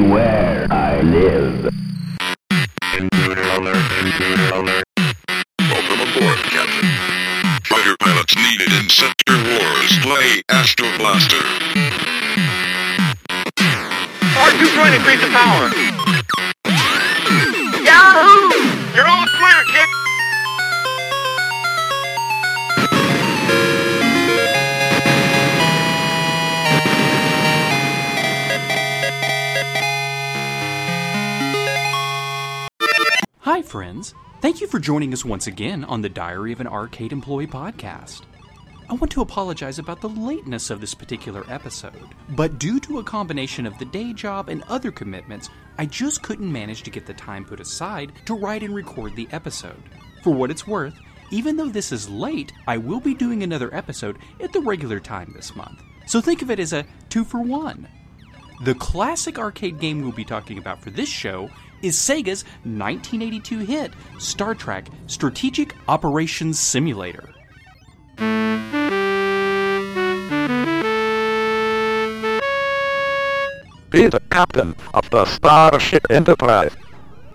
Beware, I live. Intruder alert, intruder alert. Welcome aboard, Captain. Fighter pilots needed in Sector Wars. Play Astro Blaster. R2 trying to increase the power. Hi, friends. Thank you for joining us once again on the Diary of an Arcade Employee podcast. I want to apologize about the lateness of this particular episode, but due to a combination of the day job and other commitments, I just couldn't manage to get the time put aside to write and record the episode. For what it's worth, even though this is late, I will be doing another episode at the regular time this month. So think of it as a two for one. The classic arcade game we'll be talking about for this show is Sega's 1982 hit, Star Trek Strategic Operations Simulator. Be the captain of the Starship Enterprise.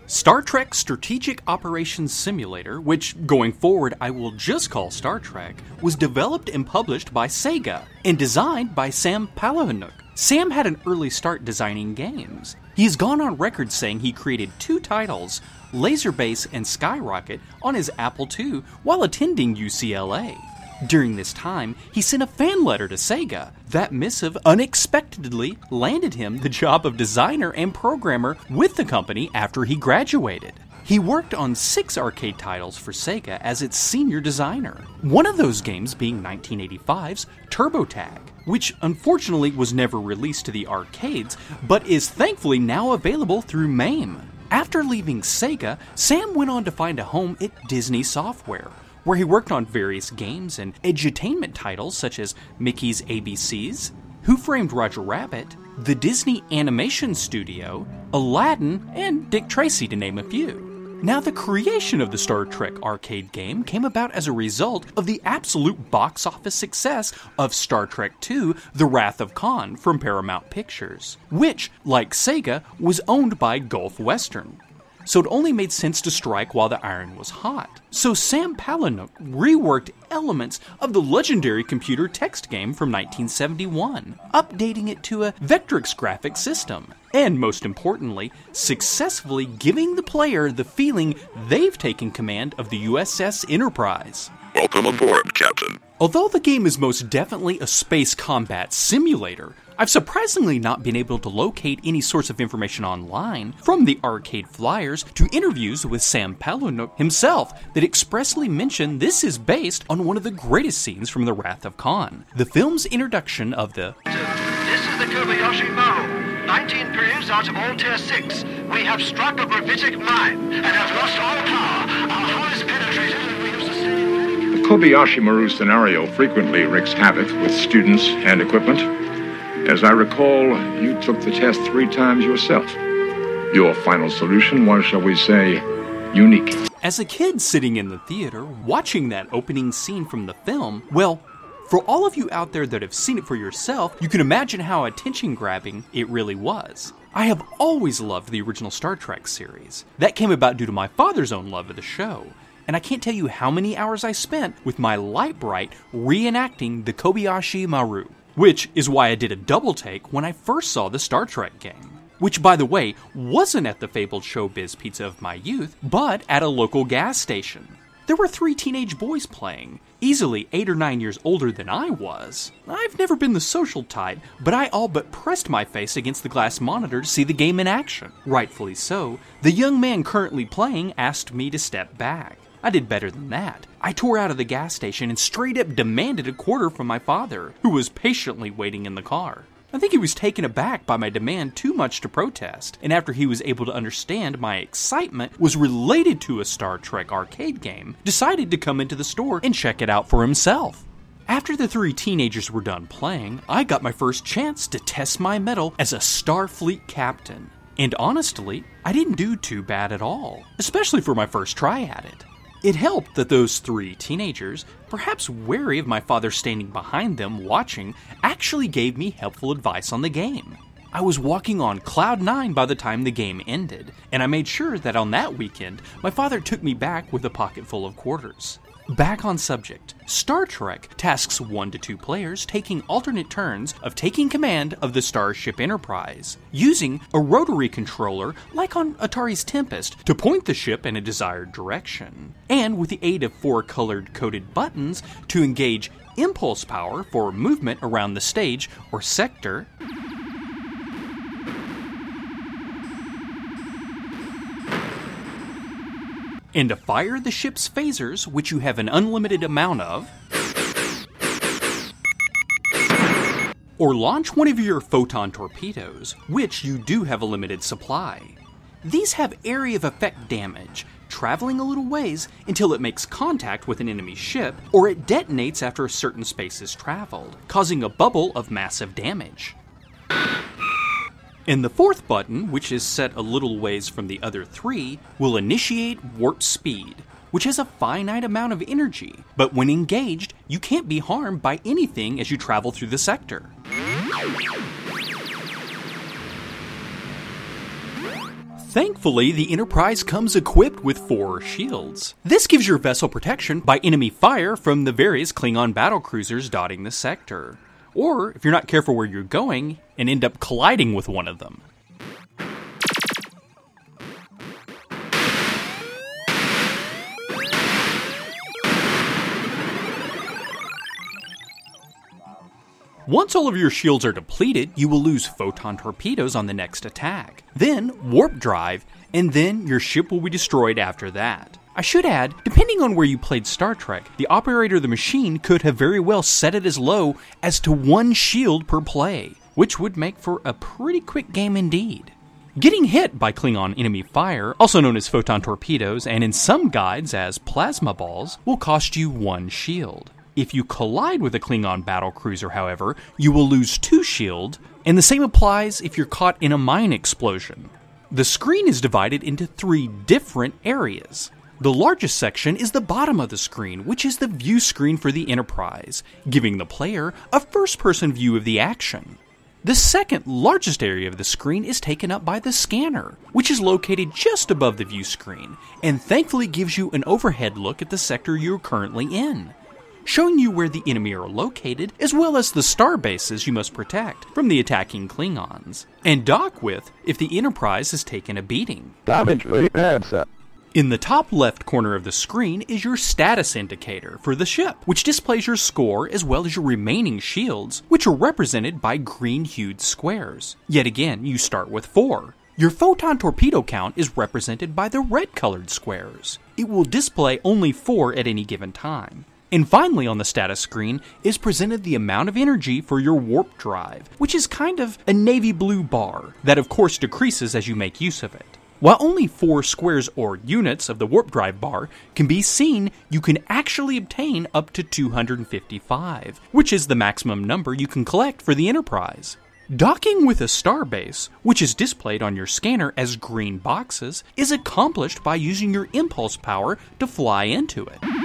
Star Trek Strategic Operations Simulator, which going forward I will just call Star Trek, was developed and published by Sega and designed by Sam Palahnuk. Sam had an early start designing games. He's gone on record saying he created two titles, Laserbase and Skyrocket, on his Apple II while attending UCLA. During this time, he sent a fan letter to Sega. That missive unexpectedly landed him the job of designer and programmer with the company after he graduated. He worked on six arcade titles for Sega as its senior designer. One of those games being 1985's TurboTag, which unfortunately was never released to the arcades, but is thankfully now available through MAME. After leaving Sega, Sam went on to find a home at Disney Software, where he worked on various games and edutainment titles such as Mickey's ABCs, Who Framed Roger Rabbit, the Disney Animation Studio, Aladdin, and Dick Tracy, to name a few. Now, the creation of the Star Trek arcade game came about as a result of the absolute box office success of Star Trek II The Wrath of Khan from Paramount Pictures, which, like Sega, was owned by Gulf Western so it only made sense to strike while the iron was hot. So Sam Palahnuk reworked elements of the legendary computer text game from 1971, updating it to a Vectrex graphic system, and most importantly, successfully giving the player the feeling they've taken command of the USS Enterprise. Welcome aboard, Captain. Although the game is most definitely a space combat simulator, I've surprisingly not been able to locate any source of information online, from the arcade flyers to interviews with Sam Palahnuk himself, that expressly mention this is based on one of the greatest scenes from The Wrath of Khan, the film's introduction of the This is the Kobayashi Maru. 19 periods out of Altair 6. We have struck a gravitic mine and have lost all power. Our hull is penetrated Kobayashi Maru scenario frequently wreaks havoc with students and equipment. As I recall, you took the test three times yourself. Your final solution was, shall we say, unique. As a kid sitting in the theater watching that opening scene from the film, well, for all of you out there that have seen it for yourself, you can imagine how attention grabbing it really was. I have always loved the original Star Trek series. That came about due to my father's own love of the show. And I can't tell you how many hours I spent with my Lite-Brite reenacting the Kobayashi Maru, which is why I did a double take when I first saw the Star Trek game which, by the way, wasn't at the fabled Showbiz Pizza of my youth, but at a local gas station. There were three teenage boys playing, easily eight or nine years older than I was. I've never been the social type, but I all but pressed my face against the glass monitor to see the game in action. Rightfully so, the young man currently playing asked me to step back. I did better than that. I tore out of the gas station and straight up demanded a quarter from my father, who was patiently waiting in the car. I think he was taken aback by my demand too much to protest, and after he was able to understand my excitement was related to a Star Trek arcade game, decided to come into the store and check it out for himself. After the three teenagers were done playing, I got my first chance to test my mettle as a Starfleet captain. And honestly, I didn't do too bad at all, especially for my first try at it. It helped that those three teenagers, perhaps wary of my father standing behind them watching, actually gave me helpful advice on the game. I was walking on cloud nine by the time the game ended, and I made sure that on that weekend, my father took me back with a pocket full of quarters. Back on subject, Star Trek tasks one to two players taking alternate turns of taking command of the Starship Enterprise, using a rotary controller like on Atari's Tempest to point the ship in a desired direction, and with the aid of four colored coded buttons to engage impulse power for movement around the stage or sector. And to fire the ship's phasers, which you have an unlimited amount of. Or launch one of your photon torpedoes, which you do have a limited supply. These have area of effect damage, traveling a little ways until it makes contact with an enemy ship, or it detonates after a certain space is traveled, causing a bubble of massive damage. And the fourth button, which is set a little ways from the other three, will initiate warp speed, which has a finite amount of energy, but when engaged, you can't be harmed by anything as you travel through the sector. Thankfully, the Enterprise comes equipped with four shields. This gives your vessel protection by enemy fire from the various Klingon battle cruisers dotting the sector. Or, if you're not careful where you're going, and end up colliding with one of them. Once all of your shields are depleted, you will lose photon torpedoes on the next attack, then warp drive, and then your ship will be destroyed after that. I should add, depending on where you played Star Trek, the operator of the machine could have very well set it as low as to one shield per play, which would make for a pretty quick game indeed. Getting hit by Klingon enemy fire, also known as photon torpedoes and in some guides as plasma balls, will cost you one shield. If you collide with a Klingon battle cruiser, however, you will lose two shield, and the same applies if you're caught in a mine explosion. The screen is divided into three different areas. The largest section is the bottom of the screen, which is the view screen for the Enterprise, giving the player a first person view of the action. The second largest area of the screen is taken up by the scanner, which is located just above the view screen, and thankfully gives you an overhead look at the sector you're currently in, showing you where the enemy are located, as well as the star bases you must protect from the attacking Klingons, and dock with if the Enterprise has taken a beating. Damage In the top left corner of the screen is your status indicator for the ship, which displays your score as well as your remaining shields, which are represented by green hued squares. Yet again, you start with 4. Your photon torpedo count is represented by the red colored squares. It will display only 4 at any given time. And finally, on the status screen is presented the amount of energy for your warp drive, which is kind of a navy blue bar that, of course, decreases as you make use of it. While only four squares or units of the warp drive bar can be seen, you can actually obtain up to 255, which is the maximum number you can collect for the Enterprise. Docking with a starbase, which is displayed on your scanner as green boxes, is accomplished by using your impulse power to fly into it.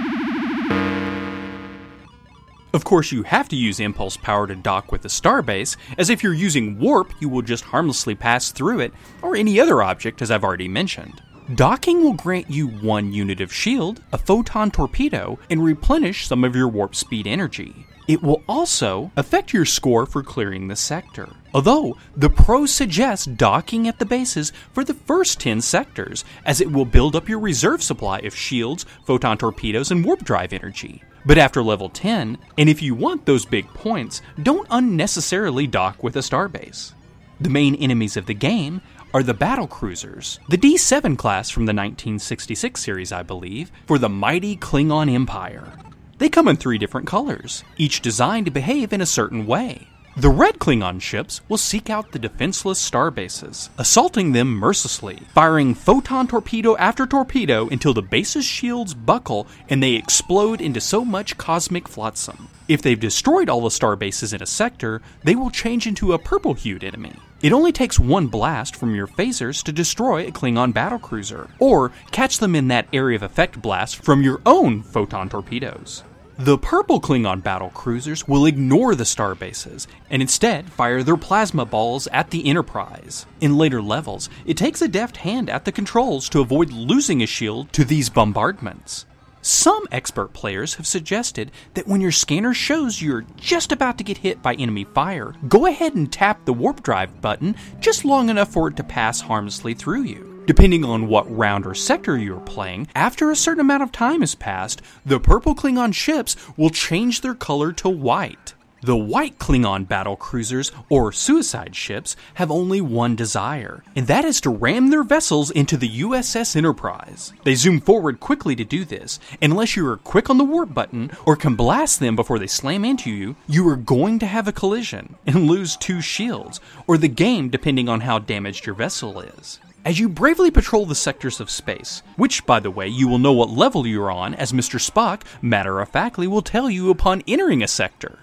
Of course, you have to use impulse power to dock with the starbase, as if you're using warp, you will just harmlessly pass through it, or any other object, as I've already mentioned. Docking will grant you one unit of shield, a photon torpedo, and replenish some of your warp speed energy. It will also affect your score for clearing the sector. Although, the pros suggest docking at the bases for the first 10 sectors, as it will build up your reserve supply of shields, photon torpedoes, and warp drive energy. But after level 10, and if you want those big points, don't unnecessarily dock with a starbase. The main enemies of the game are the battle cruisers, the D7 class from the 1966 series, I believe, for the mighty Klingon Empire. They come in three different colors, each designed to behave in a certain way. The red Klingon ships will seek out the defenseless starbases, assaulting them mercilessly, firing photon torpedo after torpedo until the base's shields buckle and they explode into so much cosmic flotsam. If they've destroyed all the starbases in a sector, they will change into a purple hued enemy. It only takes one blast from your phasers to destroy a Klingon battlecruiser, or catch them in that area of effect blast from your own photon torpedoes. The purple Klingon battle cruisers will ignore the star bases and instead fire their plasma balls at the Enterprise. In later levels, it takes a deft hand at the controls to avoid losing a shield to these bombardments. Some expert players have suggested that when your scanner shows you're just about to get hit by enemy fire, go ahead and tap the warp drive button just long enough for it to pass harmlessly through you. Depending on what round or sector you're playing, after a certain amount of time has passed, the purple Klingon ships will change their color to white. The white Klingon battle cruisers, or suicide ships, have only one desire, and that is to ram their vessels into the USS Enterprise. They zoom forward quickly to do this, unless you are quick on the warp button or can blast them before they slam into you, you are going to have a collision and lose two shields, or the game depending on how damaged your vessel is. As you bravely patrol the sectors of space, which, by the way, you will know what level you're on, as Mr. Spock matter of factly will tell you upon entering a sector.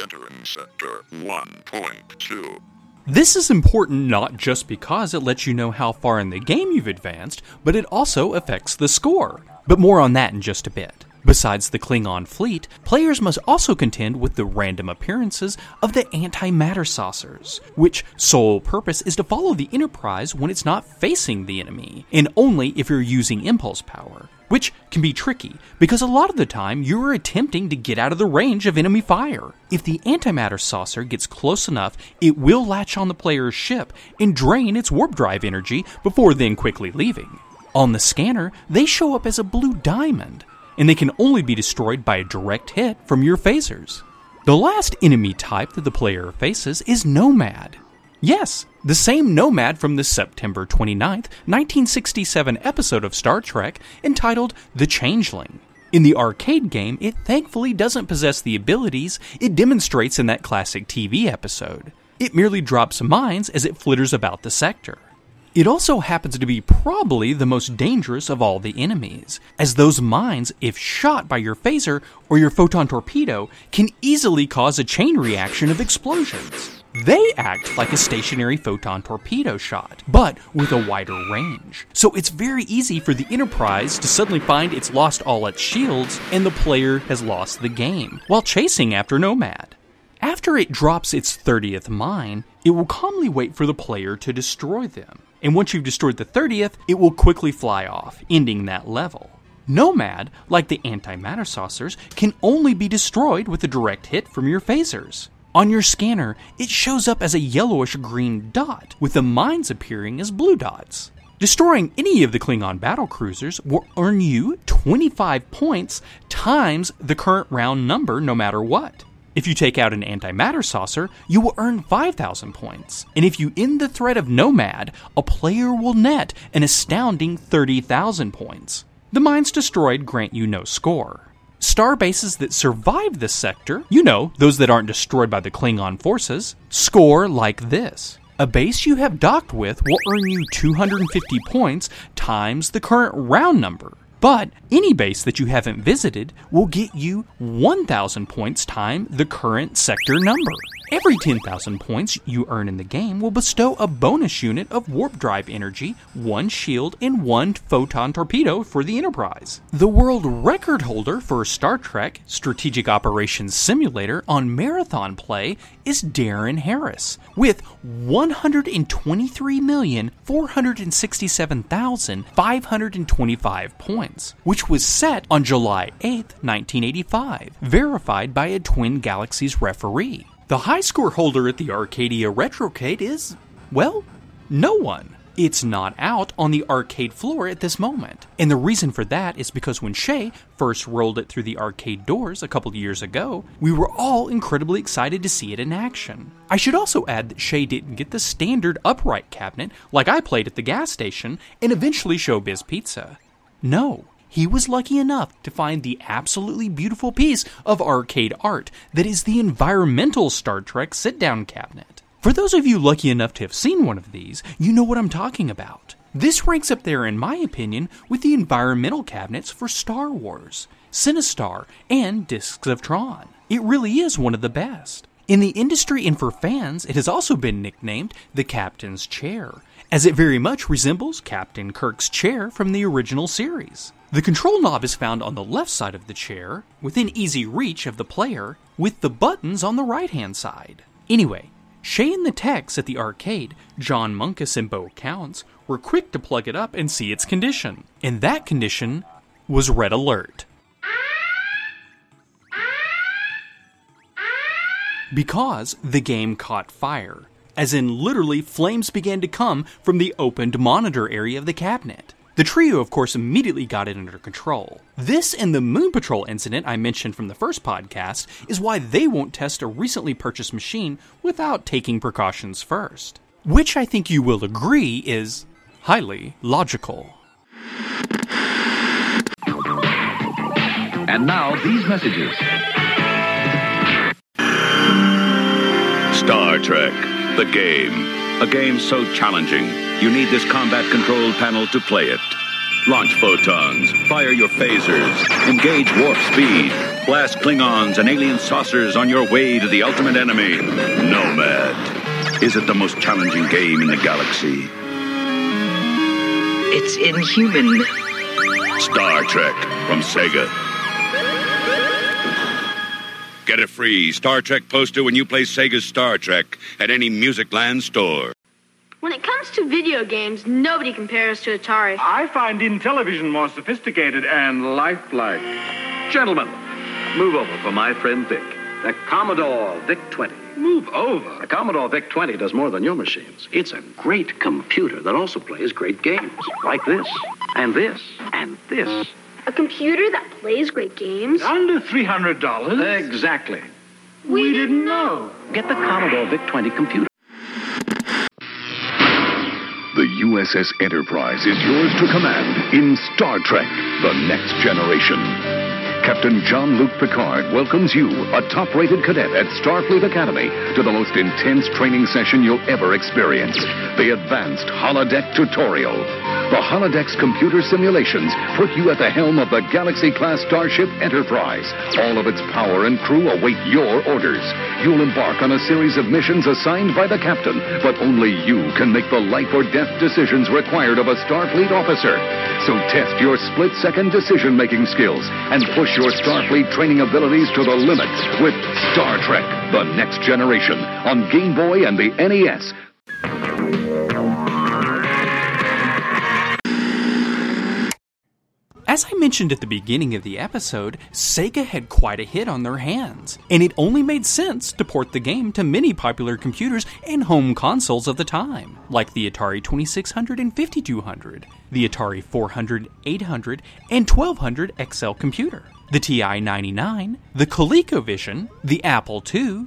Entering sector 1.2. This is important not just because it lets you know how far in the game you've advanced, but it also affects the score. But more on that in just a bit. Besides the Klingon fleet, players must also contend with the random appearances of the antimatter saucers, which sole purpose is to follow the Enterprise when it's not facing the enemy, and only if you're using impulse power, which can be tricky because a lot of the time you're attempting to get out of the range of enemy fire. If the antimatter saucer gets close enough, it will latch on the player's ship and drain its warp drive energy before then quickly leaving. On the scanner, they show up as a blue diamond, and they can only be destroyed by a direct hit from your phasers. The last enemy type that the player faces is Nomad. Yes, the same Nomad from the September 29th, 1967 episode of Star Trek entitled The Changeling. In the arcade game, it thankfully doesn't possess the abilities it demonstrates in that classic TV episode. It merely drops mines as it flitters about the sector. It also happens to be probably the most dangerous of all the enemies, as those mines, if shot by your phaser or your photon torpedo, can easily cause a chain reaction of explosions. They act like a stationary photon torpedo shot, but with a wider range. So it's very easy for the Enterprise to suddenly find it's lost all its shields and the player has lost the game, while chasing after Nomad. After it drops its 30th mine, it will calmly wait for the player to destroy them. And once you've destroyed the 30th, it will quickly fly off, ending that level. Nomad, like the antimatter saucers, can only be destroyed with a direct hit from your phasers. On your scanner, it shows up as a yellowish green dot, with the mines appearing as blue dots. Destroying any of the Klingon battle cruisers will earn you 25 points times the current round number no matter what. If you take out an antimatter saucer, you will earn 5,000 points. And if you end the threat of Nomad, a player will net an astounding 30,000 points. The mines destroyed grant you no score. Star bases that survive this sector, you know, those that aren't destroyed by the Klingon forces, score like this. A base you have docked with will earn you 250 points times the current round number. But any base that you haven't visited will get you 1,000 points time the current sector number. Every 10,000 points you earn in the game will bestow a bonus unit of warp drive energy, one shield, and one photon torpedo for the Enterprise. The world record holder for Star Trek Strategic Operations Simulator on marathon play is Darren Harris with 123,467,525 points, which was set on July 8, 1985, verified by a Twin Galaxies referee. The high score holder at the Arcadia Retrocade is, well, no one. It's not out on the arcade floor at this moment. And the reason for that is because when Shay first rolled it through the arcade doors a couple years ago, we were all incredibly excited to see it in action. I should also add that Shay didn't get the standard upright cabinet like I played at the gas station and eventually Showbiz Pizza. No, he was lucky enough to find the absolutely beautiful piece of arcade art that is the environmental Star Trek sit down cabinet. For those of you lucky enough to have seen one of these, you know what I'm talking about. This ranks up there, in my opinion, with the environmental cabinets for Star Wars, Sinistar, and Discs of Tron. It really is one of the best. In the industry and for fans, it has also been nicknamed the Captain's Chair, as it very much resembles Captain Kirk's chair from the original series. The control knob is found on the left side of the chair, within easy reach of the player, with the buttons on the right hand side. Anyway, Shay and the techs at the arcade, John Munkus and Bo Counts, were quick to plug it up and see its condition. And that condition was red alert. Because the game caught fire, as in literally flames began to come from the opened monitor area of the cabinet. The trio, of course, immediately got it under control. This and the Moon Patrol incident I mentioned from the first podcast is why they won't test a recently purchased machine without taking precautions first. Which I think you will agree is highly logical. And now, these messages. Star Trek, the game. A game so challenging, you need this combat control panel to play it. Launch photons, fire your phasers, engage warp speed, blast Klingons and alien saucers on your way to the ultimate enemy, Nomad. Is it the most challenging game in the galaxy? It's inhuman. Star Trek from Sega. Get a free Star Trek poster when you play Sega's Star Trek at any Musicland store. When it comes to video games, nobody compares to Atari. I find Intellivision more sophisticated and lifelike. Gentlemen, move over for my friend Vic. The Commodore VIC 20. Move over. The Commodore VIC 20 does more than your machines. It's a great computer that also plays great games. Like this, and this, and this. A computer that plays great games? Under $300? Exactly. We didn't know. Get the Commodore VIC 20 computer. The USS Enterprise is yours to command in Star Trek The Next Generation. Captain Jean Luc Picard welcomes you, a top rated cadet at Starfleet Academy, to the most intense training session you'll ever experience the Advanced Holodeck Tutorial. The Holodecks computer simulations put you at the helm of the Galaxy class starship Enterprise. All of its power and crew await your orders. You'll embark on a series of missions assigned by the captain, but only you can make the life or death decisions required of a Starfleet officer. So test your split second decision making skills and push your Starfleet training abilities to the limit with Star Trek The Next Generation on Game Boy and the NES. As I mentioned at the beginning of the episode, Sega had quite a hit on their hands, and it only made sense to port the game to many popular computers and home consoles of the time, like the Atari 2600 and 5200, the Atari 400, 800, and 1200 XL computer, the TI 99, the ColecoVision, the Apple II,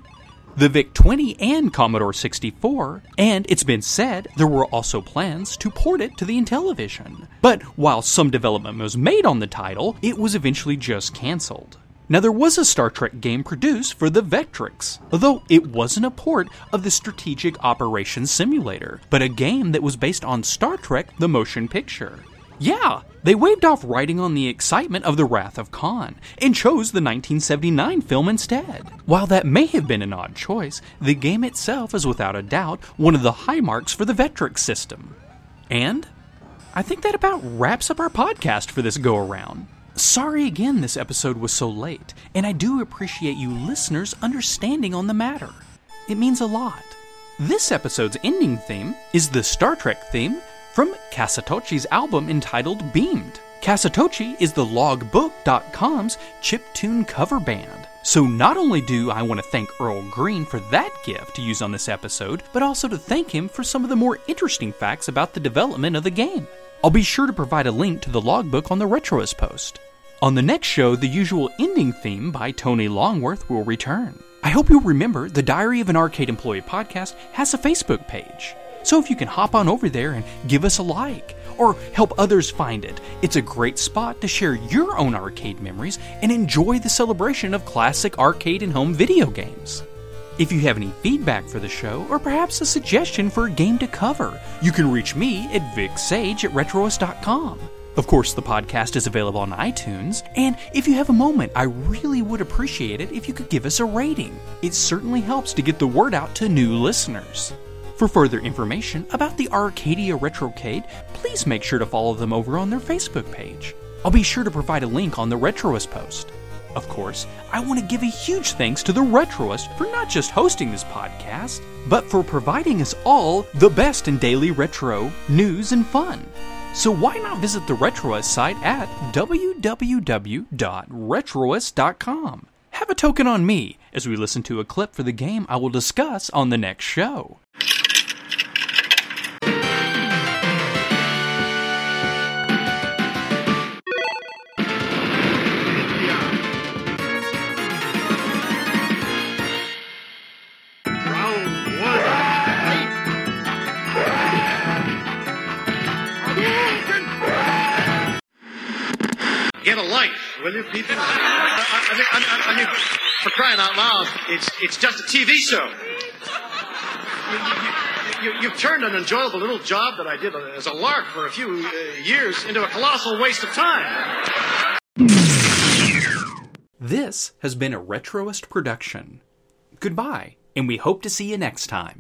the VIC 20 and Commodore 64, and it's been said there were also plans to port it to the Intellivision. But while some development was made on the title, it was eventually just cancelled. Now, there was a Star Trek game produced for the Vectrex, although it wasn't a port of the Strategic Operations Simulator, but a game that was based on Star Trek the motion picture. Yeah, they waved off writing on the excitement of The Wrath of Khan and chose the 1979 film instead. While that may have been an odd choice, the game itself is without a doubt one of the high marks for the Vectrex system. And I think that about wraps up our podcast for this go around. Sorry again this episode was so late, and I do appreciate you listeners understanding on the matter. It means a lot. This episode's ending theme is the Star Trek theme from Kasatochi's album entitled Beamed. Kasatochi is the logbook.com's chiptune cover band. So not only do I want to thank Earl Green for that gift to use on this episode, but also to thank him for some of the more interesting facts about the development of the game. I'll be sure to provide a link to the logbook on the Retroist post. On the next show, the usual ending theme by Tony Longworth will return. I hope you'll remember the Diary of an Arcade Employee podcast has a Facebook page. So if you can hop on over there and give us a like, or help others find it, it's a great spot to share your own arcade memories and enjoy the celebration of classic arcade and home video games. If you have any feedback for the show, or perhaps a suggestion for a game to cover, you can reach me at vicsage at retroist.com. Of course, the podcast is available on iTunes, and if you have a moment, I really would appreciate it if you could give us a rating. It certainly helps to get the word out to new listeners. For further information about the Arcadia Retrocade, please make sure to follow them over on their Facebook page. I'll be sure to provide a link on the Retroist post. Of course, I want to give a huge thanks to the Retroist for not just hosting this podcast, but for providing us all the best in daily retro news and fun. So why not visit the Retroist site at www.retroist.com? Have a token on me as we listen to a clip for the game I will discuss on the next show. You, people? I, mean, I, mean, for crying out loud, it's it's just a TV show. You, you, you, you've turned an enjoyable little job that I did as a lark for a few uh, years into a colossal waste of time. This has been a Retroist production. Goodbye, and we hope to see you next time.